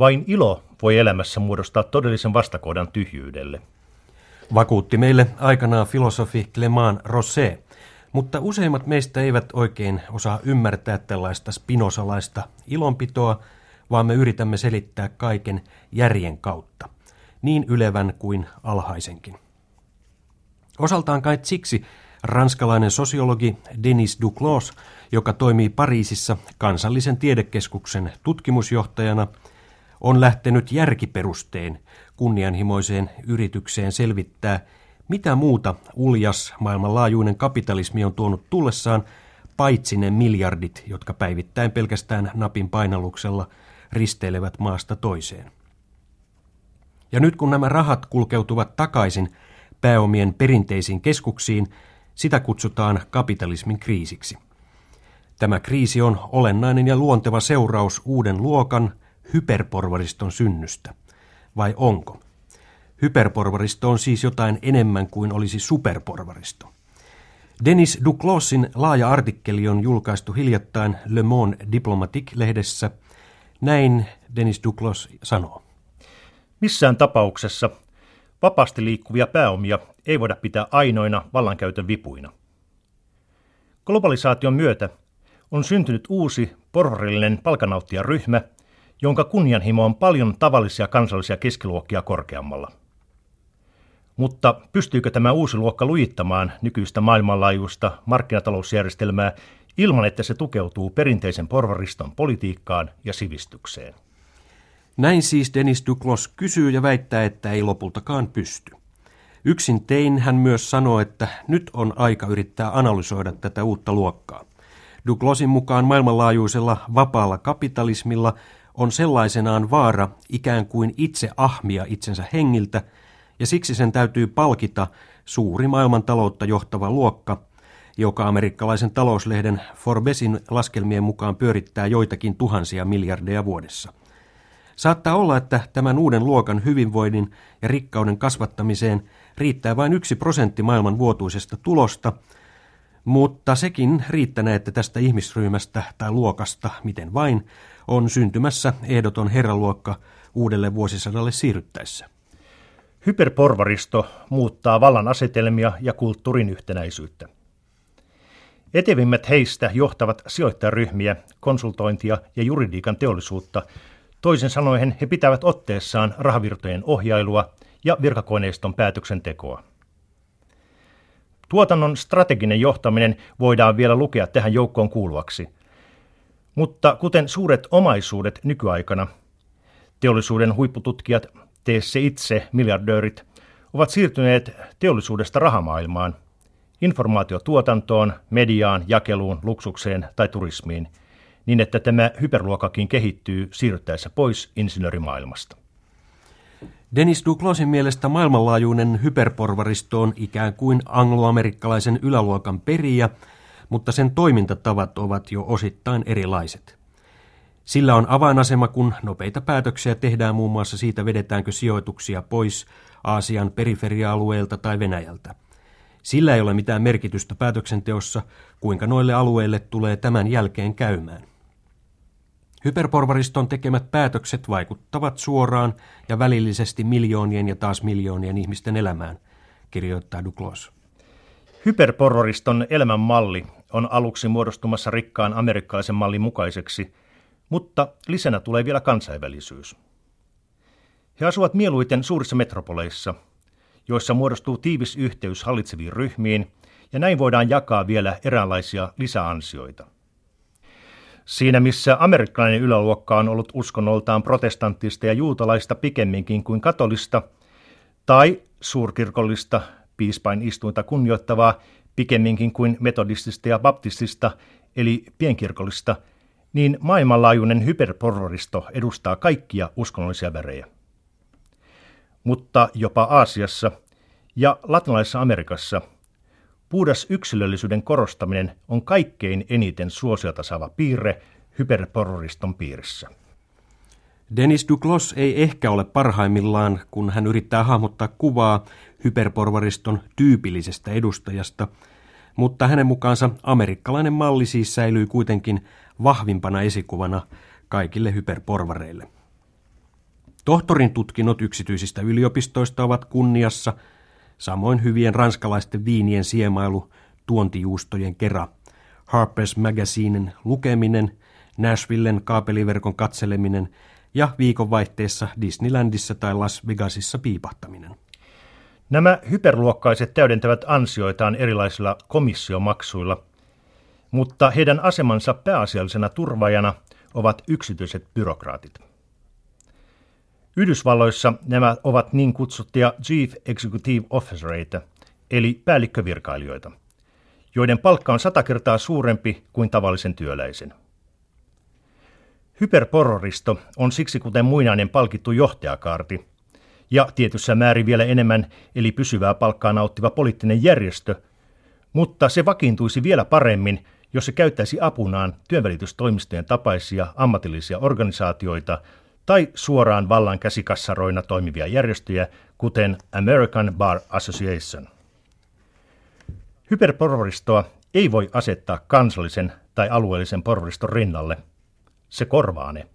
Vain ilo voi elämässä muodostaa todellisen vastakohdan tyhjyydelle. Vakuutti meille aikanaan filosofi Clément Rosset, mutta useimmat meistä eivät oikein osaa ymmärtää tällaista spinosalaista ilonpitoa, vaan me yritämme selittää kaiken järjen kautta, niin ylevän kuin alhaisenkin. Osaltaan kai siksi ranskalainen sosiologi Denis Duclos, joka toimii Pariisissa kansallisen tiedekeskuksen tutkimusjohtajana, on lähtenyt järkiperusteen kunnianhimoiseen yritykseen selvittää, mitä muuta uljas maailmanlaajuinen kapitalismi on tuonut tullessaan, paitsi ne miljardit, jotka päivittäin pelkästään napin painalluksella risteilevät maasta toiseen. Ja nyt kun nämä rahat kulkeutuvat takaisin pääomien perinteisiin keskuksiin, sitä kutsutaan kapitalismin kriisiksi. Tämä kriisi on olennainen ja luonteva seuraus uuden luokan hyperporvariston synnystä. Vai onko? Hyperporvaristo on siis jotain enemmän kuin olisi superporvaristo. Denis Duclosin laaja artikkeli on julkaistu hiljattain Le Monde Diplomatique-lehdessä. Näin Denis Duclos sanoo. Missään tapauksessa vapaasti liikkuvia pääomia ei voida pitää ainoina vallankäytön vipuina. Globalisaation myötä on syntynyt uusi porvarillinen palkanauttijaryhmä, jonka kunnianhimo on paljon tavallisia kansallisia keskiluokkia korkeammalla. Mutta pystyykö tämä uusi luokka lujittamaan nykyistä maailmanlaajuista markkinatalousjärjestelmää ilman, että se tukeutuu perinteisen porvariston politiikkaan ja sivistykseen? Näin siis Dennis Duklos kysyy ja väittää, että ei lopultakaan pysty. Yksin tein hän myös sanoo, että nyt on aika yrittää analysoida tätä uutta luokkaa. Douglasin mukaan maailmanlaajuisella vapaalla kapitalismilla on sellaisenaan vaara ikään kuin itse ahmia itsensä hengiltä, ja siksi sen täytyy palkita suuri maailmantaloutta johtava luokka, joka amerikkalaisen talouslehden Forbesin laskelmien mukaan pyörittää joitakin tuhansia miljardeja vuodessa. Saattaa olla, että tämän uuden luokan hyvinvoinnin ja rikkauden kasvattamiseen riittää vain yksi prosentti maailman vuotuisesta tulosta, mutta sekin riittänee, että tästä ihmisryhmästä tai luokasta, miten vain, on syntymässä ehdoton herraluokka uudelle vuosisadalle siirryttäessä. Hyperporvaristo muuttaa vallan asetelmia ja kulttuurin yhtenäisyyttä. Etevimmät heistä johtavat sijoittajaryhmiä, konsultointia ja juridiikan teollisuutta. Toisin sanoen he pitävät otteessaan rahavirtojen ohjailua ja virkakoneiston päätöksentekoa. Tuotannon strateginen johtaminen voidaan vielä lukea tähän joukkoon kuuluvaksi. Mutta kuten suuret omaisuudet nykyaikana, teollisuuden huippututkijat, tee se itse, miljardöörit, ovat siirtyneet teollisuudesta rahamaailmaan, informaatiotuotantoon, mediaan, jakeluun, luksukseen tai turismiin, niin että tämä hyperluokakin kehittyy siirryttäessä pois insinöörimaailmasta. Dennis Douglasin mielestä maailmanlaajuinen hyperporvaristo on ikään kuin angloamerikkalaisen yläluokan periä, mutta sen toimintatavat ovat jo osittain erilaiset. Sillä on avainasema, kun nopeita päätöksiä tehdään muun muassa siitä, vedetäänkö sijoituksia pois Aasian periferia-alueelta tai Venäjältä. Sillä ei ole mitään merkitystä päätöksenteossa, kuinka noille alueille tulee tämän jälkeen käymään. Hyperporvariston tekemät päätökset vaikuttavat suoraan ja välillisesti miljoonien ja taas miljoonien ihmisten elämään, kirjoittaa Douglas. Hyperporvariston elämänmalli on aluksi muodostumassa rikkaan amerikkalaisen mallin mukaiseksi, mutta lisänä tulee vielä kansainvälisyys. He asuvat mieluiten suurissa metropoleissa, joissa muodostuu tiivis yhteys hallitseviin ryhmiin, ja näin voidaan jakaa vielä eräänlaisia lisäansioita – Siinä missä amerikkalainen yläluokka on ollut uskonnoltaan protestanttista ja juutalaista pikemminkin kuin katolista, tai suurkirkollista piispain istuinta kunnioittavaa pikemminkin kuin metodistista ja baptistista, eli pienkirkollista, niin maailmanlaajuinen hyperporvaristo edustaa kaikkia uskonnollisia värejä. Mutta jopa Aasiassa ja latinalaisessa Amerikassa – Puhdas yksilöllisyyden korostaminen on kaikkein eniten suosiota saava piirre hyperporvariston piirissä. Dennis Duclos ei ehkä ole parhaimmillaan, kun hän yrittää hahmottaa kuvaa hyperporvariston tyypillisestä edustajasta, mutta hänen mukaansa amerikkalainen malli siis säilyy kuitenkin vahvimpana esikuvana kaikille hyperporvareille. Tohtorin tutkinnot yksityisistä yliopistoista ovat kunniassa, samoin hyvien ranskalaisten viinien siemailu tuontijuustojen kera, Harper's Magazinen lukeminen, Nashvillen kaapeliverkon katseleminen ja viikonvaihteessa Disneylandissa tai Las Vegasissa piipahtaminen. Nämä hyperluokkaiset täydentävät ansioitaan erilaisilla komissiomaksuilla, mutta heidän asemansa pääasiallisena turvajana ovat yksityiset byrokraatit. Yhdysvalloissa nämä ovat niin kutsuttuja Chief Executive Officereita, eli päällikkövirkailijoita, joiden palkka on sata kertaa suurempi kuin tavallisen työläisen. Hyperporroristo on siksi kuten muinainen palkittu johtajakaarti, ja tietyssä määrin vielä enemmän eli pysyvää palkkaa nauttiva poliittinen järjestö, mutta se vakiintuisi vielä paremmin, jos se käyttäisi apunaan työnvälitystoimistojen tapaisia ammatillisia organisaatioita tai suoraan vallan käsikassaroina toimivia järjestöjä, kuten American Bar Association. Hyperporvaristoa ei voi asettaa kansallisen tai alueellisen porvariston rinnalle. Se korvaa ne.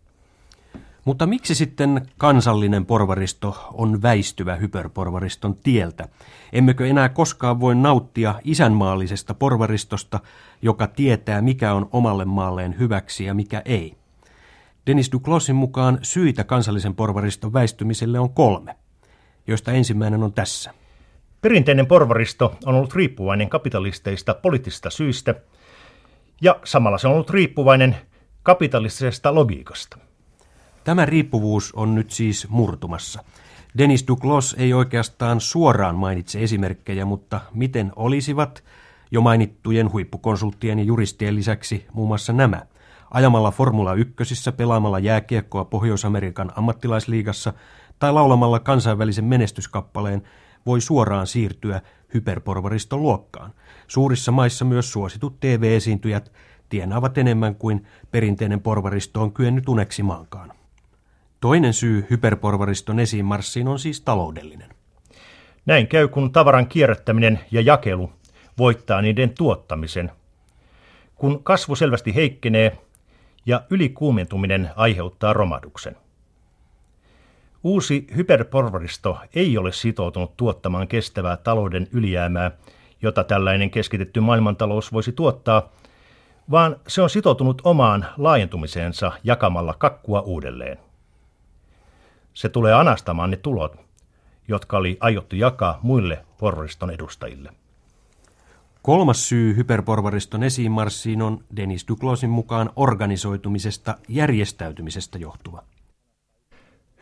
Mutta miksi sitten kansallinen porvaristo on väistyvä hyperporvariston tieltä? Emmekö enää koskaan voi nauttia isänmaallisesta porvaristosta, joka tietää mikä on omalle maalleen hyväksi ja mikä ei? Dennis Duclosin mukaan syitä kansallisen porvariston väistymiselle on kolme, joista ensimmäinen on tässä. Perinteinen porvaristo on ollut riippuvainen kapitalisteista poliittisista syistä, ja samalla se on ollut riippuvainen kapitalistisesta logiikasta. Tämä riippuvuus on nyt siis murtumassa. Dennis Duclos ei oikeastaan suoraan mainitse esimerkkejä, mutta miten olisivat jo mainittujen huippukonsulttien ja juristien lisäksi muun muassa nämä – ajamalla Formula 1, pelaamalla jääkiekkoa Pohjois-Amerikan ammattilaisliigassa tai laulamalla kansainvälisen menestyskappaleen voi suoraan siirtyä hyperporvariston luokkaan. Suurissa maissa myös suositut TV-esiintyjät tienaavat enemmän kuin perinteinen porvaristo on kyennyt uneksimaankaan. Toinen syy hyperporvariston esiinmarssiin on siis taloudellinen. Näin käy, kun tavaran kierrättäminen ja jakelu voittaa niiden tuottamisen. Kun kasvu selvästi heikkenee, ja ylikuumentuminen aiheuttaa romahduksen. Uusi hyperporvaristo ei ole sitoutunut tuottamaan kestävää talouden ylijäämää, jota tällainen keskitetty maailmantalous voisi tuottaa, vaan se on sitoutunut omaan laajentumiseensa jakamalla kakkua uudelleen. Se tulee anastamaan ne tulot, jotka oli aiottu jakaa muille porvariston edustajille. Kolmas syy hyperporvariston esiinmarssiin on Dennis Duclosin mukaan organisoitumisesta järjestäytymisestä johtuva.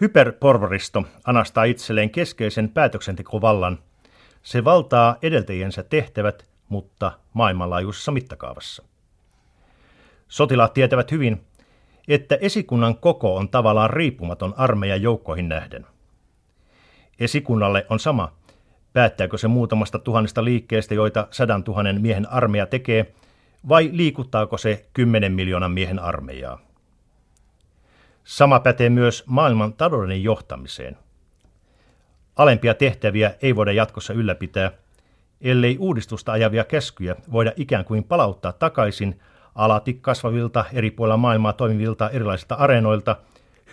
Hyperporvaristo anastaa itselleen keskeisen päätöksentekovallan. Se valtaa edeltäjensä tehtävät, mutta maailmanlaajuisessa mittakaavassa. Sotilaat tietävät hyvin, että esikunnan koko on tavallaan riippumaton armeijan joukkoihin nähden. Esikunnalle on sama, Päättääkö se muutamasta tuhannesta liikkeestä, joita sadan tuhannen miehen armeija tekee, vai liikuttaako se kymmenen miljoonan miehen armeijaa? Sama pätee myös maailman talouden johtamiseen. Alempia tehtäviä ei voida jatkossa ylläpitää, ellei uudistusta ajavia käskyjä voida ikään kuin palauttaa takaisin alati kasvavilta eri puolilla maailmaa toimivilta erilaisilta areenoilta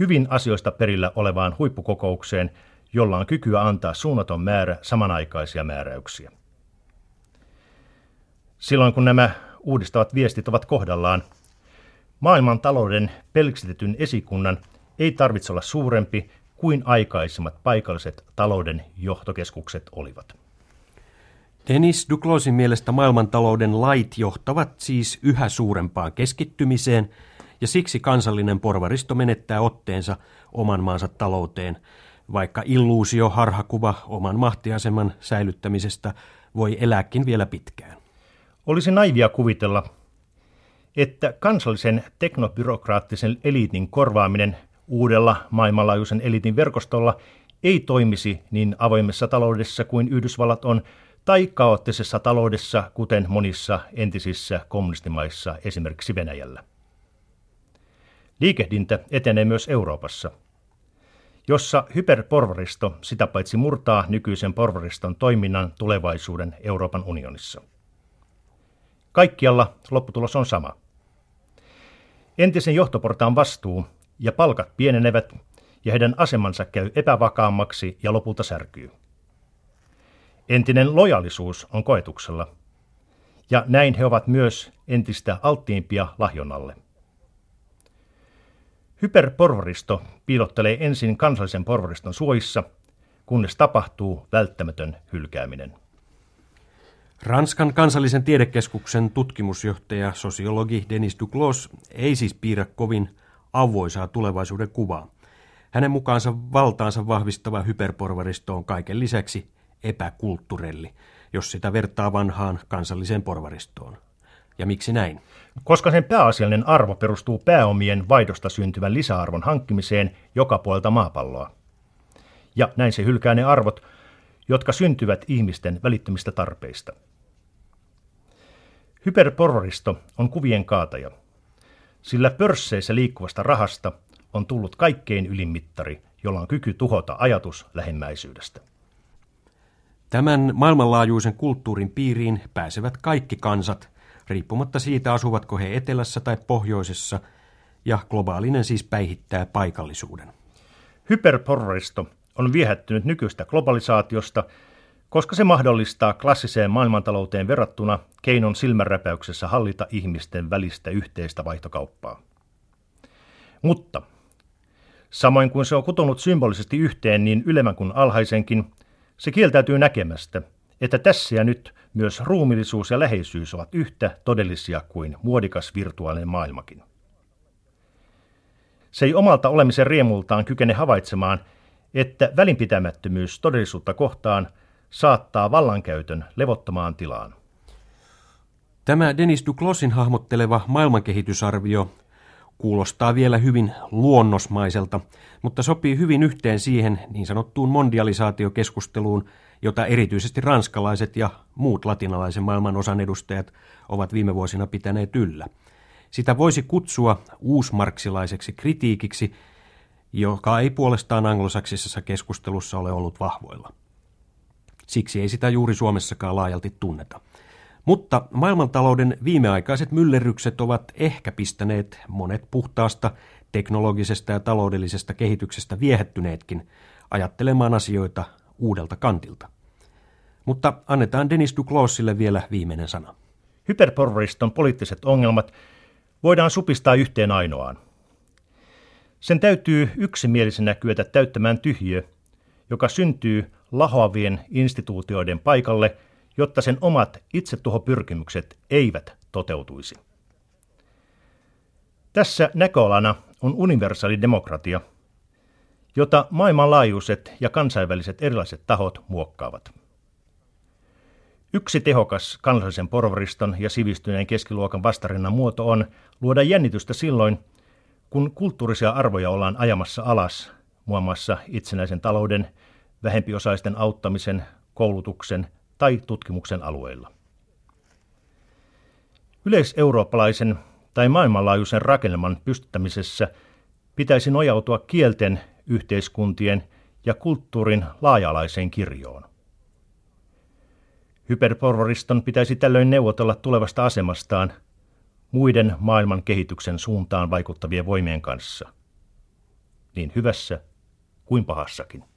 hyvin asioista perillä olevaan huippukokoukseen – jolla on kykyä antaa suunnaton määrä samanaikaisia määräyksiä. Silloin kun nämä uudistavat viestit ovat kohdallaan, maailman talouden pelkistetetyn esikunnan ei tarvitse olla suurempi kuin aikaisemmat paikalliset talouden johtokeskukset olivat. Dennis Duclosin mielestä maailmantalouden lait johtavat siis yhä suurempaan keskittymiseen, ja siksi kansallinen porvaristo menettää otteensa oman maansa talouteen – vaikka illuusio harhakuva oman mahtiaseman säilyttämisestä voi elääkin vielä pitkään. Olisi naivia kuvitella, että kansallisen teknobyrokraattisen eliitin korvaaminen uudella maailmanlaajuisen eliitin verkostolla ei toimisi niin avoimessa taloudessa kuin Yhdysvallat on, tai kaoottisessa taloudessa, kuten monissa entisissä kommunistimaissa, esimerkiksi Venäjällä. Liikehdintä etenee myös Euroopassa – jossa hyperporvaristo sitä paitsi murtaa nykyisen porvariston toiminnan tulevaisuuden Euroopan unionissa. Kaikkialla lopputulos on sama. Entisen johtoportaan vastuu ja palkat pienenevät ja heidän asemansa käy epävakaammaksi ja lopulta särkyy. Entinen lojalisuus on koetuksella, ja näin he ovat myös entistä alttiimpia lahjonnalle. Hyperporvaristo piilottelee ensin kansallisen porvariston suojissa, kunnes tapahtuu välttämätön hylkääminen. Ranskan kansallisen tiedekeskuksen tutkimusjohtaja sosiologi Denis Duclos ei siis piirrä kovin avoisaa tulevaisuuden kuvaa. Hänen mukaansa valtaansa vahvistava hyperporvaristo on kaiken lisäksi epäkultturelli, jos sitä vertaa vanhaan kansalliseen porvaristoon. Ja miksi näin? Koska sen pääasiallinen arvo perustuu pääomien vaihdosta syntyvän lisäarvon hankkimiseen joka puolta maapalloa. Ja näin se hylkää ne arvot, jotka syntyvät ihmisten välittömistä tarpeista. Hyperporvaristo on kuvien kaataja, sillä pörsseissä liikkuvasta rahasta on tullut kaikkein ylimittari, jolla on kyky tuhota ajatus lähimmäisyydestä. Tämän maailmanlaajuisen kulttuurin piiriin pääsevät kaikki kansat, riippumatta siitä asuvatko he etelässä tai pohjoisessa, ja globaalinen siis päihittää paikallisuuden. Hyperporvaristo on viehättynyt nykyistä globalisaatiosta koska se mahdollistaa klassiseen maailmantalouteen verrattuna keinon silmänräpäyksessä hallita ihmisten välistä yhteistä vaihtokauppaa. Mutta samoin kuin se on kutonut symbolisesti yhteen niin ylemmän kuin alhaisenkin, se kieltäytyy näkemästä, että tässä ja nyt myös ruumillisuus ja läheisyys ovat yhtä todellisia kuin muodikas virtuaalinen maailmakin. Se ei omalta olemisen riemultaan kykene havaitsemaan, että välinpitämättömyys todellisuutta kohtaan – saattaa vallankäytön levottomaan tilaan. Tämä Denis Duclosin hahmotteleva maailmankehitysarvio kuulostaa vielä hyvin luonnosmaiselta, mutta sopii hyvin yhteen siihen niin sanottuun mondialisaatiokeskusteluun, jota erityisesti ranskalaiset ja muut latinalaisen maailman osan edustajat ovat viime vuosina pitäneet yllä. Sitä voisi kutsua uusmarksilaiseksi kritiikiksi, joka ei puolestaan anglosaksisessa keskustelussa ole ollut vahvoilla. Siksi ei sitä juuri Suomessakaan laajalti tunneta. Mutta maailmantalouden viimeaikaiset myllerrykset ovat ehkä pistäneet monet puhtaasta teknologisesta ja taloudellisesta kehityksestä viehättyneetkin ajattelemaan asioita uudelta kantilta. Mutta annetaan Denis Duclosille vielä viimeinen sana. Hyperporvariston poliittiset ongelmat voidaan supistaa yhteen ainoaan. Sen täytyy yksimielisenä kyetä täyttämään tyhjiö, joka syntyy lahoavien instituutioiden paikalle, jotta sen omat itsetuhopyrkimykset eivät toteutuisi. Tässä näköalana on universaali demokratia, jota maailmanlaajuiset ja kansainväliset erilaiset tahot muokkaavat. Yksi tehokas kansallisen porvariston ja sivistyneen keskiluokan vastarinnan muoto on luoda jännitystä silloin, kun kulttuurisia arvoja ollaan ajamassa alas, muun muassa itsenäisen talouden vähempiosaisten auttamisen, koulutuksen tai tutkimuksen alueilla. Yleiseurooppalaisen tai maailmanlaajuisen rakennelman pystyttämisessä pitäisi nojautua kielten, yhteiskuntien ja kulttuurin laaja-alaiseen kirjoon. Hyperporvariston pitäisi tällöin neuvotella tulevasta asemastaan muiden maailman kehityksen suuntaan vaikuttavien voimien kanssa, niin hyvässä kuin pahassakin.